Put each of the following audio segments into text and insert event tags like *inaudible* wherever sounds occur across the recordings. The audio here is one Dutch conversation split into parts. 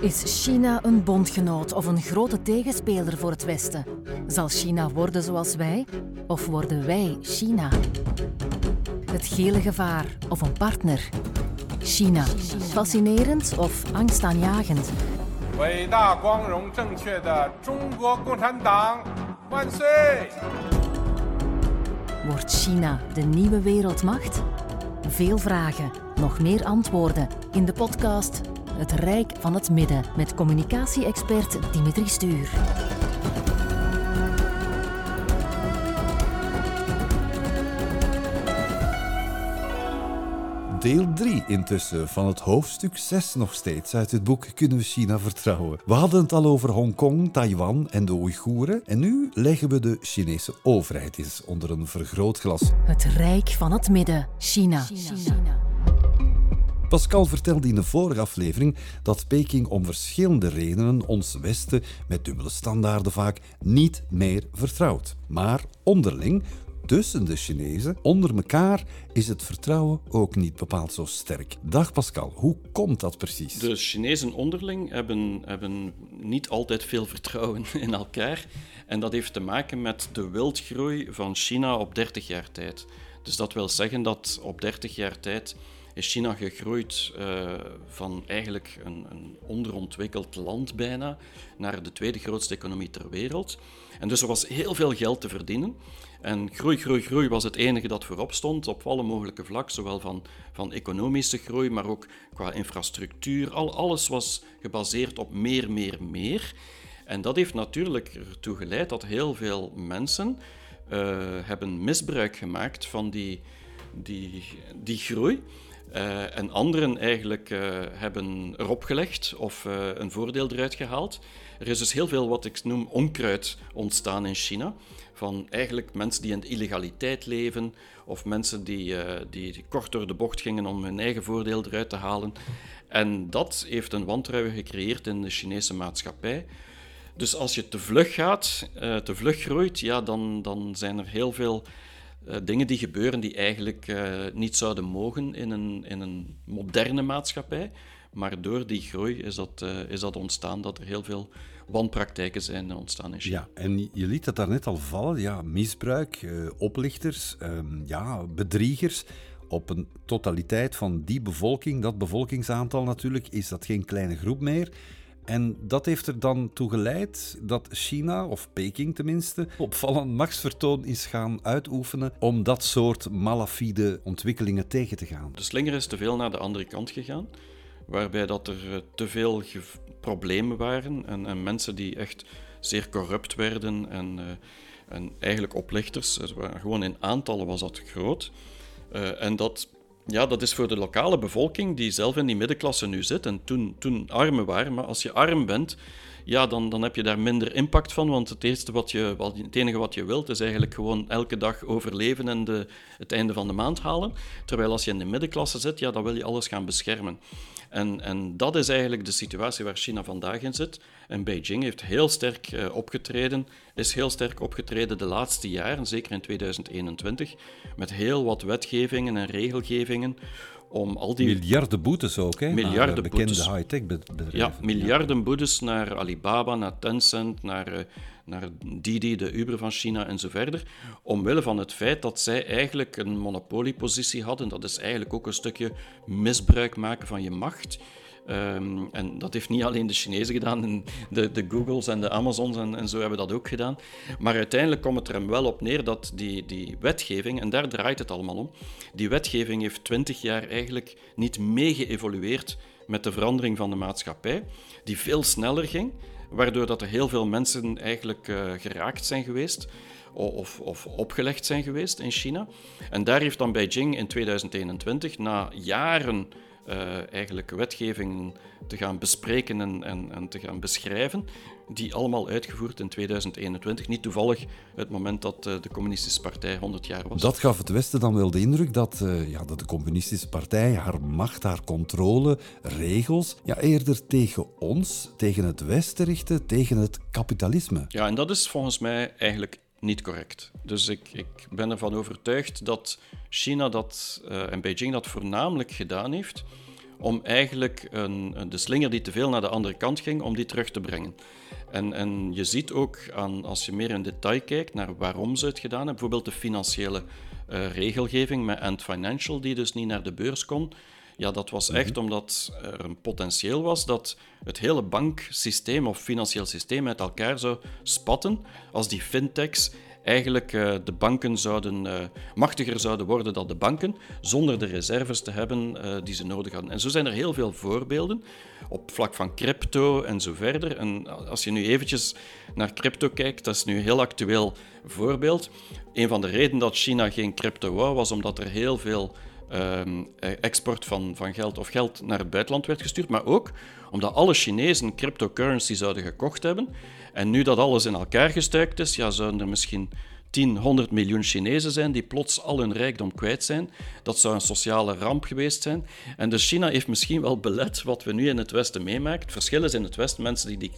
Is China een bondgenoot of een grote tegenspeler voor het Westen? Zal China worden zoals wij of worden wij China? Het gele gevaar of een partner? China. Fascinerend of angstaanjagend? Wordt China de nieuwe wereldmacht? Veel vragen, nog meer antwoorden in de podcast het Rijk van het Midden met communicatie-expert Dimitri Stuur. Deel 3 intussen van het hoofdstuk 6 nog steeds uit het boek Kunnen we China vertrouwen? We hadden het al over Hongkong, Taiwan en de Oeigoeren en nu leggen we de Chinese overheid eens onder een vergrootglas. Het Rijk van het Midden, China. Pascal vertelde in de vorige aflevering dat Peking om verschillende redenen ons Westen met dubbele standaarden vaak niet meer vertrouwt. Maar onderling, tussen de Chinezen, onder elkaar, is het vertrouwen ook niet bepaald zo sterk. Dag Pascal, hoe komt dat precies? De Chinezen onderling hebben, hebben niet altijd veel vertrouwen *laughs* in elkaar. En dat heeft te maken met de wildgroei van China op 30 jaar tijd. Dus dat wil zeggen dat op 30 jaar tijd is China gegroeid uh, van eigenlijk een, een, onderontwikkeld land bijna naar de tweede grootste economie ter wereld. En dus er was heel veel geld te verdienen. En groei, groei, groei was het enige dat voorop stond op alle mogelijke vlakken, zowel van, van economische groei, maar ook qua infrastructuur. Al, alles was gebaseerd op meer, meer, meer. En dat heeft natuurlijk ertoe geleid dat heel veel mensen uh, hebben misbruik gemaakt van die, die, die groei. Uh, en anderen eigenlijk uh, hebben erop gelegd of uh, een voordeel eruit gehaald. Er is dus heel veel wat ik noem onkruid ontstaan in China. Van eigenlijk mensen die in de illegaliteit leven of mensen die, die kort door de bocht gingen om hun eigen voordeel eruit te halen. En dat heeft een wantrouwen gecreëerd in de Chinese maatschappij. Dus als je te vlug gaat, te vlug groeit, ja, dan, dan zijn er heel veel uh, dingen die gebeuren die eigenlijk uh, niet zouden mogen in een, in een moderne maatschappij. Maar door die groei is dat, uh, is dat ontstaan dat er heel veel wanpraktijken zijn ontstaan in China. Ja, en je liet het daarnet al vallen. Ja, misbruik, oplichters, um, ja, bedriegers. Op een totaliteit van die bevolking, dat bevolkingsaantal natuurlijk, is dat geen kleine groep meer. En dat heeft er dan toe geleid dat China, of Peking tenminste, opvallend machtsvertoon is gaan uitoefenen om dat soort malafide ontwikkelingen tegen te gaan. De slinger is te veel naar de andere kant gegaan, waarbij dat er te veel problemen waren en, en, mensen die echt zeer corrupt werden en, uh, en eigenlijk oplichters. Gewoon in aantallen was dat groot. En dat ja, dat is voor de lokale bevolking die zelf in die middenklasse nu zit en toen, toen armen waren. Maar als je arm bent, ja, dan, dan heb je daar minder impact van. Want het, eerste wat je, wat, het enige wat je wilt is eigenlijk gewoon elke dag overleven en de, het einde van de maand halen. Terwijl als je in de middenklasse zit, ja, dan wil je alles gaan beschermen. En, en dat is eigenlijk de situatie waar China vandaag in zit. En Beijing heeft heel sterk uh, opgetreden, is heel sterk opgetreden de laatste jaren, zeker in 2021, met heel wat wetgevingen en regelgevingen om al die... Miljarden boetes ook, hè? Miljarden naar bekende boetes. high-tech bedrijven. Ja, miljarden boetes naar Alibaba, naar Tencent, naar, uh, naar Didi, de Uber van China en zo verder. Omwille van het feit dat zij eigenlijk een monopoliepositie hadden. Dat is eigenlijk ook een stukje misbruik maken van je macht. Um, en dat heeft niet alleen de Chinezen gedaan, de, de Googles en de Amazons en, en, zo hebben dat ook gedaan. Maar uiteindelijk komt het er hem wel op neer dat die, die wetgeving, en daar draait het allemaal om, die wetgeving heeft twintig jaar eigenlijk niet mee geëvolueerd met de verandering van de maatschappij, die veel sneller ging, waardoor dat er heel veel mensen eigenlijk uh, geraakt zijn geweest of, of opgelegd zijn geweest in China. En daar heeft dan Beijing in 2021, na jaren uh, eigenlijk wetgeving te gaan bespreken en, en, en, te gaan beschrijven, die allemaal uitgevoerd in 2021. Niet toevallig het moment dat uh, de Communistische Partij 100 jaar was. Dat gaf het Westen dan wel de indruk dat, uh, ja, dat de Communistische Partij haar macht, haar controle, regels, ja, eerder tegen ons, tegen het Westen richtte, tegen het kapitalisme. Ja, en dat is volgens mij eigenlijk niet correct. Dus ik, ik ben ervan overtuigd dat China dat, uh, en Beijing dat voornamelijk gedaan heeft om eigenlijk een, de slinger die te veel naar de andere kant ging, om die terug te brengen. En, en je ziet ook, aan, als je meer in detail kijkt naar waarom ze het gedaan hebben, bijvoorbeeld de financiële uh, regelgeving met Ant Financial, die dus niet naar de beurs kon. Ja, dat was echt mhm. omdat er een potentieel was dat het hele banksysteem of financieel systeem uit elkaar zou spatten als die fintechs eigenlijk uh, de banken zouden uh, machtiger zouden worden dan de banken, zonder de reserves te hebben uh, die ze nodig hadden. En zo zijn er heel veel voorbeelden op vlak van crypto en zo verder. En als je nu eventjes naar crypto kijkt, dat is nu een heel actueel voorbeeld. Een van de redenen dat China geen crypto wou, was omdat er heel veel ehm, export van, van geld of geld naar het buitenland werd gestuurd, maar ook omdat alle Chinezen cryptocurrency zouden gekocht hebben. En nu dat alles in elkaar gestuikt is, ja, zouden er misschien 10, 100 miljoen Chinezen zijn die plots al hun rijkdom kwijt zijn. Dat zou een sociale ramp geweest zijn. En dus China heeft misschien wel belet wat we nu in het Westen meemaken. Het verschil is in het Westen, mensen die, die,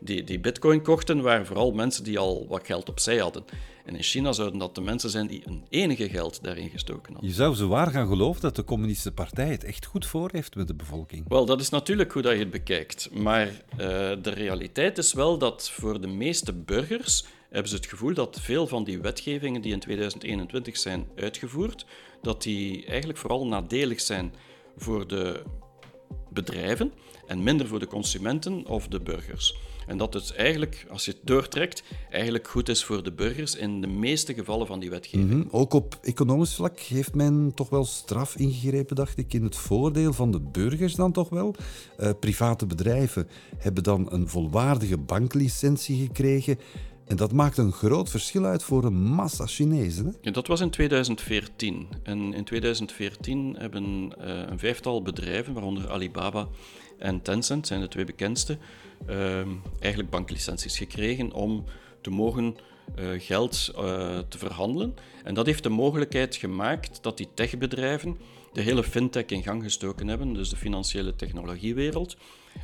die, die bitcoin kochten, waren vooral mensen die al wat geld opzij hadden. En in China zouden dat de mensen zijn die een enige geld daarin gestoken hadden. Je zou zo waar gaan geloven dat de communistische partij het echt goed voor heeft met de bevolking. Wel, dat is natuurlijk hoe dat je het bekijkt. Maar uh, de realiteit is wel dat voor de meeste burgers hebben ze het gevoel dat veel van die wetgevingen die in 2021 zijn uitgevoerd, dat die eigenlijk vooral nadelig zijn voor de bedrijven en minder voor de consumenten of de burgers. En dat het eigenlijk, als je het doortrekt, eigenlijk goed is voor de burgers in de meeste gevallen van die wetgeving. Mhm. Ook op economisch vlak heeft men toch wel straf ingegrepen, dacht ik, in het voordeel van de burgers dan toch wel. Uh, private bedrijven hebben dan een volwaardige banklicentie gekregen en dat maakt een groot verschil uit voor een massa Chinezen. Dat was in 2014. En in 2014 hebben uh, een vijftal bedrijven, waaronder Alibaba en Tencent, zijn de twee bekendste, uh, eigenlijk banklicenties gekregen om te mogen uh, geld uh, te verhandelen. En dat heeft de mogelijkheid gemaakt dat die techbedrijven de hele fintech in gang gestoken hebben, dus de financiële technologiewereld,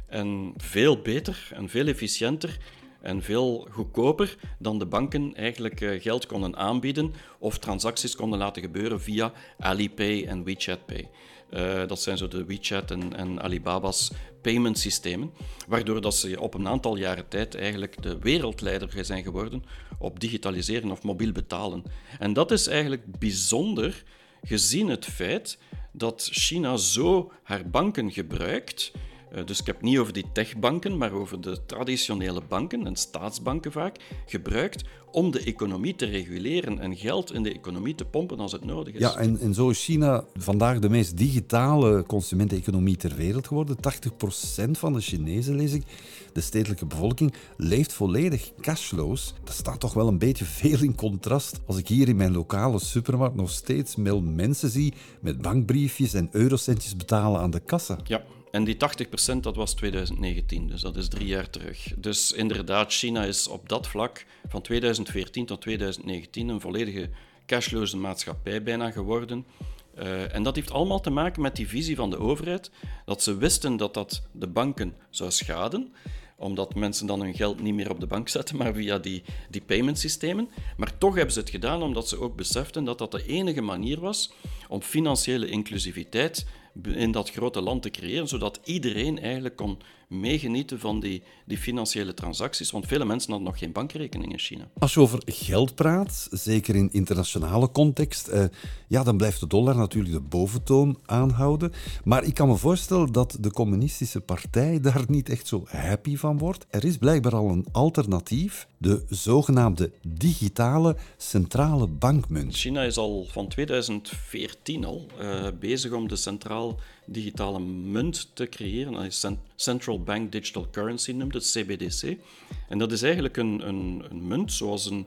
en veel beter en veel efficiënter en veel goedkoper dan de banken eigenlijk eh, geld konden aanbieden of transacties konden laten gebeuren via Alipay en WeChat Pay. Uh, dat zijn zo de WeChat en, en Alibaba's payment systemen, waardoor dat ze op een aantal jaren tijd eigenlijk de wereldleider zijn geworden op digitaliseren of mobiel betalen. En dat is eigenlijk bijzonder gezien het feit dat China zo haar banken gebruikt eh, dus ik heb niet over die techbanken, maar over de traditionele banken en staatsbanken vaak, gebruikt om de economie te reguleren en geld in de economie te pompen als het nodig is. Ja, en, en zo is China vandaag de meest digitale consumenteneconomie ter wereld geworden. 80% van de Chinezen, lees ik, de stedelijke bevolking, leeft volledig cashloos. Dat staat toch wel een beetje veel in contrast als ik hier in mijn lokale supermarkt nog steeds mensen zie met bankbriefjes en eurocentjes betalen aan de kassa. Ja, en die 80% dat was 2019, dus dat is drie jaar terug. Dus inderdaad, China is op dat vlak van 2014 tot 2019 een volledige cashloze maatschappij bijna geworden. Uh, en dat heeft allemaal te maken met die visie van de overheid, dat ze wisten dat dat de banken zou schaden omdat mensen dan hun geld niet meer op de bank zetten, maar via die, die paymentsystemen. Maar toch hebben ze het gedaan omdat ze ook beseften dat dat de enige manier was om financiële inclusiviteit in dat grote land te creëren, zodat iedereen eigenlijk kon meegenieten van die, die financiële transacties. Want vele mensen hadden nog geen bankrekening in China. Als je over geld praat, zeker in internationale context, eh, ja, dan blijft de dollar natuurlijk de boventoon aanhouden. Maar ik kan me voorstellen dat de communistische partij daar niet echt zo happy van wordt. Er is blijkbaar al een alternatief, de zogenaamde digitale centrale bankmunt. China is al van 2014 al uh, bezig om de centraal digitale munt te creëren. Central Bank Digital Currency noemt het, CBDC. En dat is eigenlijk een, een, een munt zoals een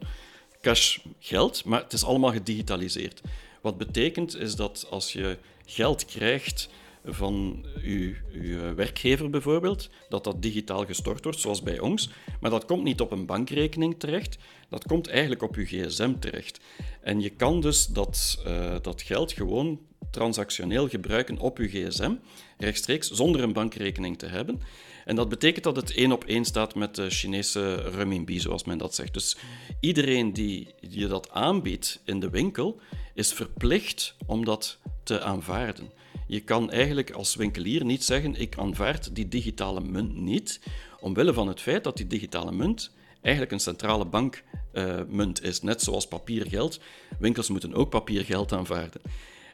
cash geld, maar het is allemaal gedigitaliseerd. Wat betekent is dat als je geld krijgt van uw, uw, werkgever bijvoorbeeld, dat dat digitaal gestort wordt, zoals bij ons. Maar dat komt niet op een bankrekening terecht, dat komt eigenlijk op uw gsm terecht. En je kan dus dat, uh, dat geld gewoon transactioneel gebruiken op uw gsm, rechtstreeks, zonder een bankrekening te hebben. En dat betekent dat het één op één staat met de Chinese renminbi, zoals men dat zegt. Dus iedereen die je dat aanbiedt in de winkel, is verplicht om dat te aanvaarden. Je kan eigenlijk als winkelier niet zeggen: ik aanvaard die digitale munt niet, omwille van het feit dat die digitale munt eigenlijk een centrale bankmunt is, net zoals papiergeld. Winkels moeten ook papiergeld aanvaarden.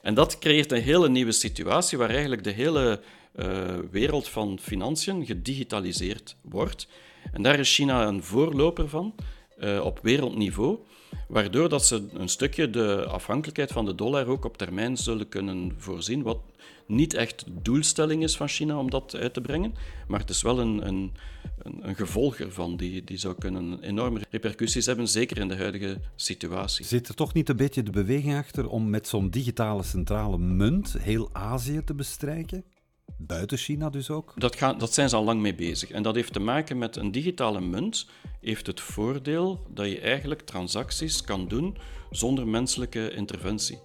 En dat creëert een hele nieuwe situatie waar eigenlijk de hele uh, wereld van financiën gedigitaliseerd wordt. En daar is China een voorloper van uh, op wereldniveau, waardoor dat ze een stukje de afhankelijkheid van de dollar ook op termijn zullen kunnen voorzien, wat niet echt de doelstelling is van China om dat uit te brengen, maar het is wel een, een, een, gevolg ervan die, die zou kunnen enorme repercussies hebben, zeker in de huidige situatie. Zit er toch niet een beetje de beweging achter om met zo'n digitale centrale munt heel Azië te bestrijken? Buiten China dus ook? Dat, gaan, dat zijn ze al lang mee bezig. En dat heeft te maken met een digitale munt. Heeft het voordeel dat je eigenlijk transacties kan doen zonder menselijke interventie.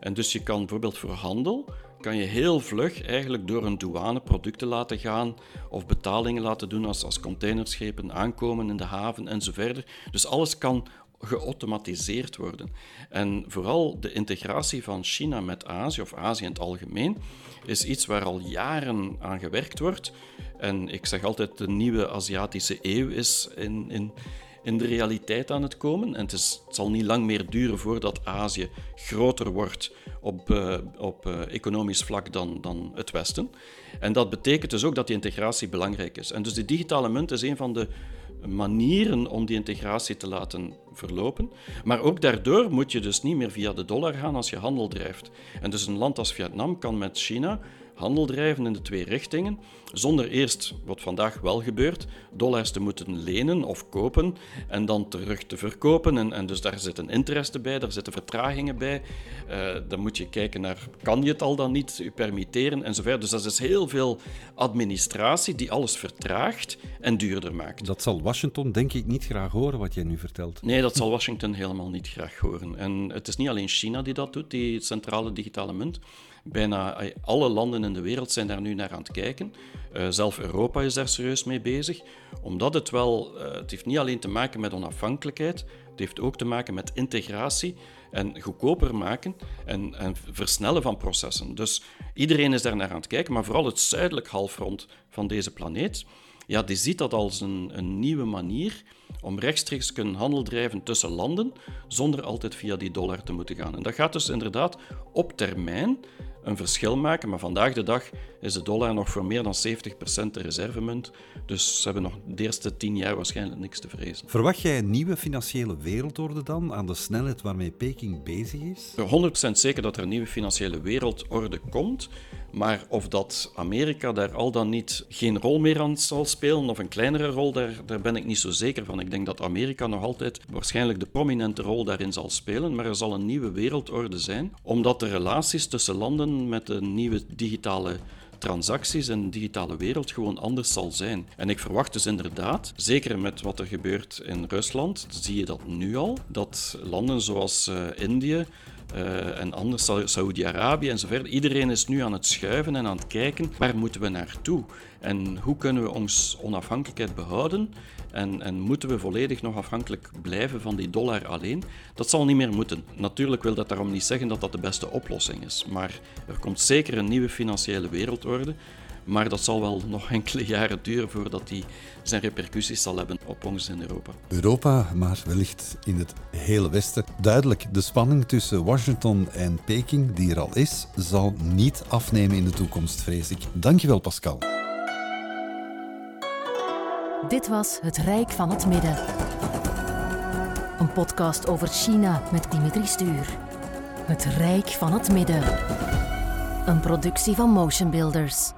En dus je kan bijvoorbeeld voor handel kan je heel vlug eigenlijk door een douane producten laten gaan of betalingen laten doen als, als containerschepen aankomen in de haven en zo verder. Dus alles kan geautomatiseerd worden. En vooral de integratie van China met Azië, of Azië in het algemeen, is iets waar al jaren aan gewerkt wordt. En ik zeg altijd, de nieuwe Aziatische eeuw is in, in, in de realiteit aan het komen. En het, is, het zal niet lang meer duren voordat Azië groter wordt op, uh, op uh, economisch vlak dan, dan het Westen. En dat betekent dus ook dat die integratie belangrijk is. En dus de digitale munt is een van de manieren om die integratie te laten verlopen. Maar ook daardoor moet je dus niet meer via de dollar gaan als je handel drijft. En dus een land als Vietnam kan met China handel drijven in de twee richtingen, zonder eerst, wat vandaag wel gebeurt, dollars te moeten lenen of kopen en dan terug te verkopen. En, en dus daar zitten interesten bij, daar zitten vertragingen bij. Uh, dan moet je kijken naar, kan je het al dan niet permitteren enzovoort. Dus dat is heel veel administratie die alles vertraagt en duurder maakt. Dat zal Washington denk ik niet graag horen, wat jij nu vertelt. Nee, dat zal Washington helemaal niet graag horen. En het is niet alleen China die dat doet, die centrale digitale munt. Bijna alle landen in de wereld zijn daar nu naar aan het kijken. Uh, zelf Europa is daar serieus mee bezig, omdat het wel, uh, het heeft niet alleen te maken met onafhankelijkheid, het heeft ook te maken met integratie en goedkoper maken en, en versnellen van processen. Dus iedereen is daar naar aan het kijken, maar vooral het zuidelijk halfrond van deze planeet, ja, die ziet dat als een, een nieuwe manier om rechtstreeks kunnen handel drijven tussen landen, zonder altijd via die dollar te moeten gaan. En dat gaat dus inderdaad op termijn een verschil maken. Maar vandaag de dag is de dollar nog voor meer dan 70% de reservemunt. Dus ze hebben nog de eerste tien jaar waarschijnlijk niks te vrezen. Verwacht jij een nieuwe financiële wereldorde dan aan de snelheid waarmee Peking bezig is? 100% zeker dat er een nieuwe financiële wereldorde komt. Maar of dat Amerika daar al dan niet geen rol meer aan zal spelen, of een kleinere rol, daar, daar ben ik niet zo zeker van. Ik denk dat Amerika nog altijd waarschijnlijk de prominente rol daarin zal spelen, maar er zal een nieuwe wereldorde zijn, omdat de relaties tussen landen met de nieuwe digitale transacties en digitale wereld gewoon anders zal zijn. En ik verwacht dus inderdaad, zeker met wat er gebeurt in Rusland, zie je dat nu al, dat landen zoals uh, Indië uh, en anders Saoedi-Arabië en zo verder. Iedereen is nu aan het schuiven en aan het kijken waar moeten we naartoe en hoe kunnen we ons onafhankelijkheid behouden en, en moeten we volledig nog afhankelijk blijven van die dollar alleen. Dat zal niet meer moeten. Natuurlijk wil dat daarom niet zeggen dat dat de beste oplossing is, maar er komt zeker een nieuwe financiële wereldorde maar dat zal wel nog enkele jaren duren voordat die zijn repercussies zal hebben op ons in Europa. Europa, maar wellicht in het hele Westen. Duidelijk, de spanning tussen Washington en Peking, die er al is, zal niet afnemen in de toekomst, vrees ik. Dankjewel, Pascal. Dit was Het Rijk van het Midden. Een podcast over China met Dimitri Stuur. Het Rijk van het Midden. Een productie van Motion Builders.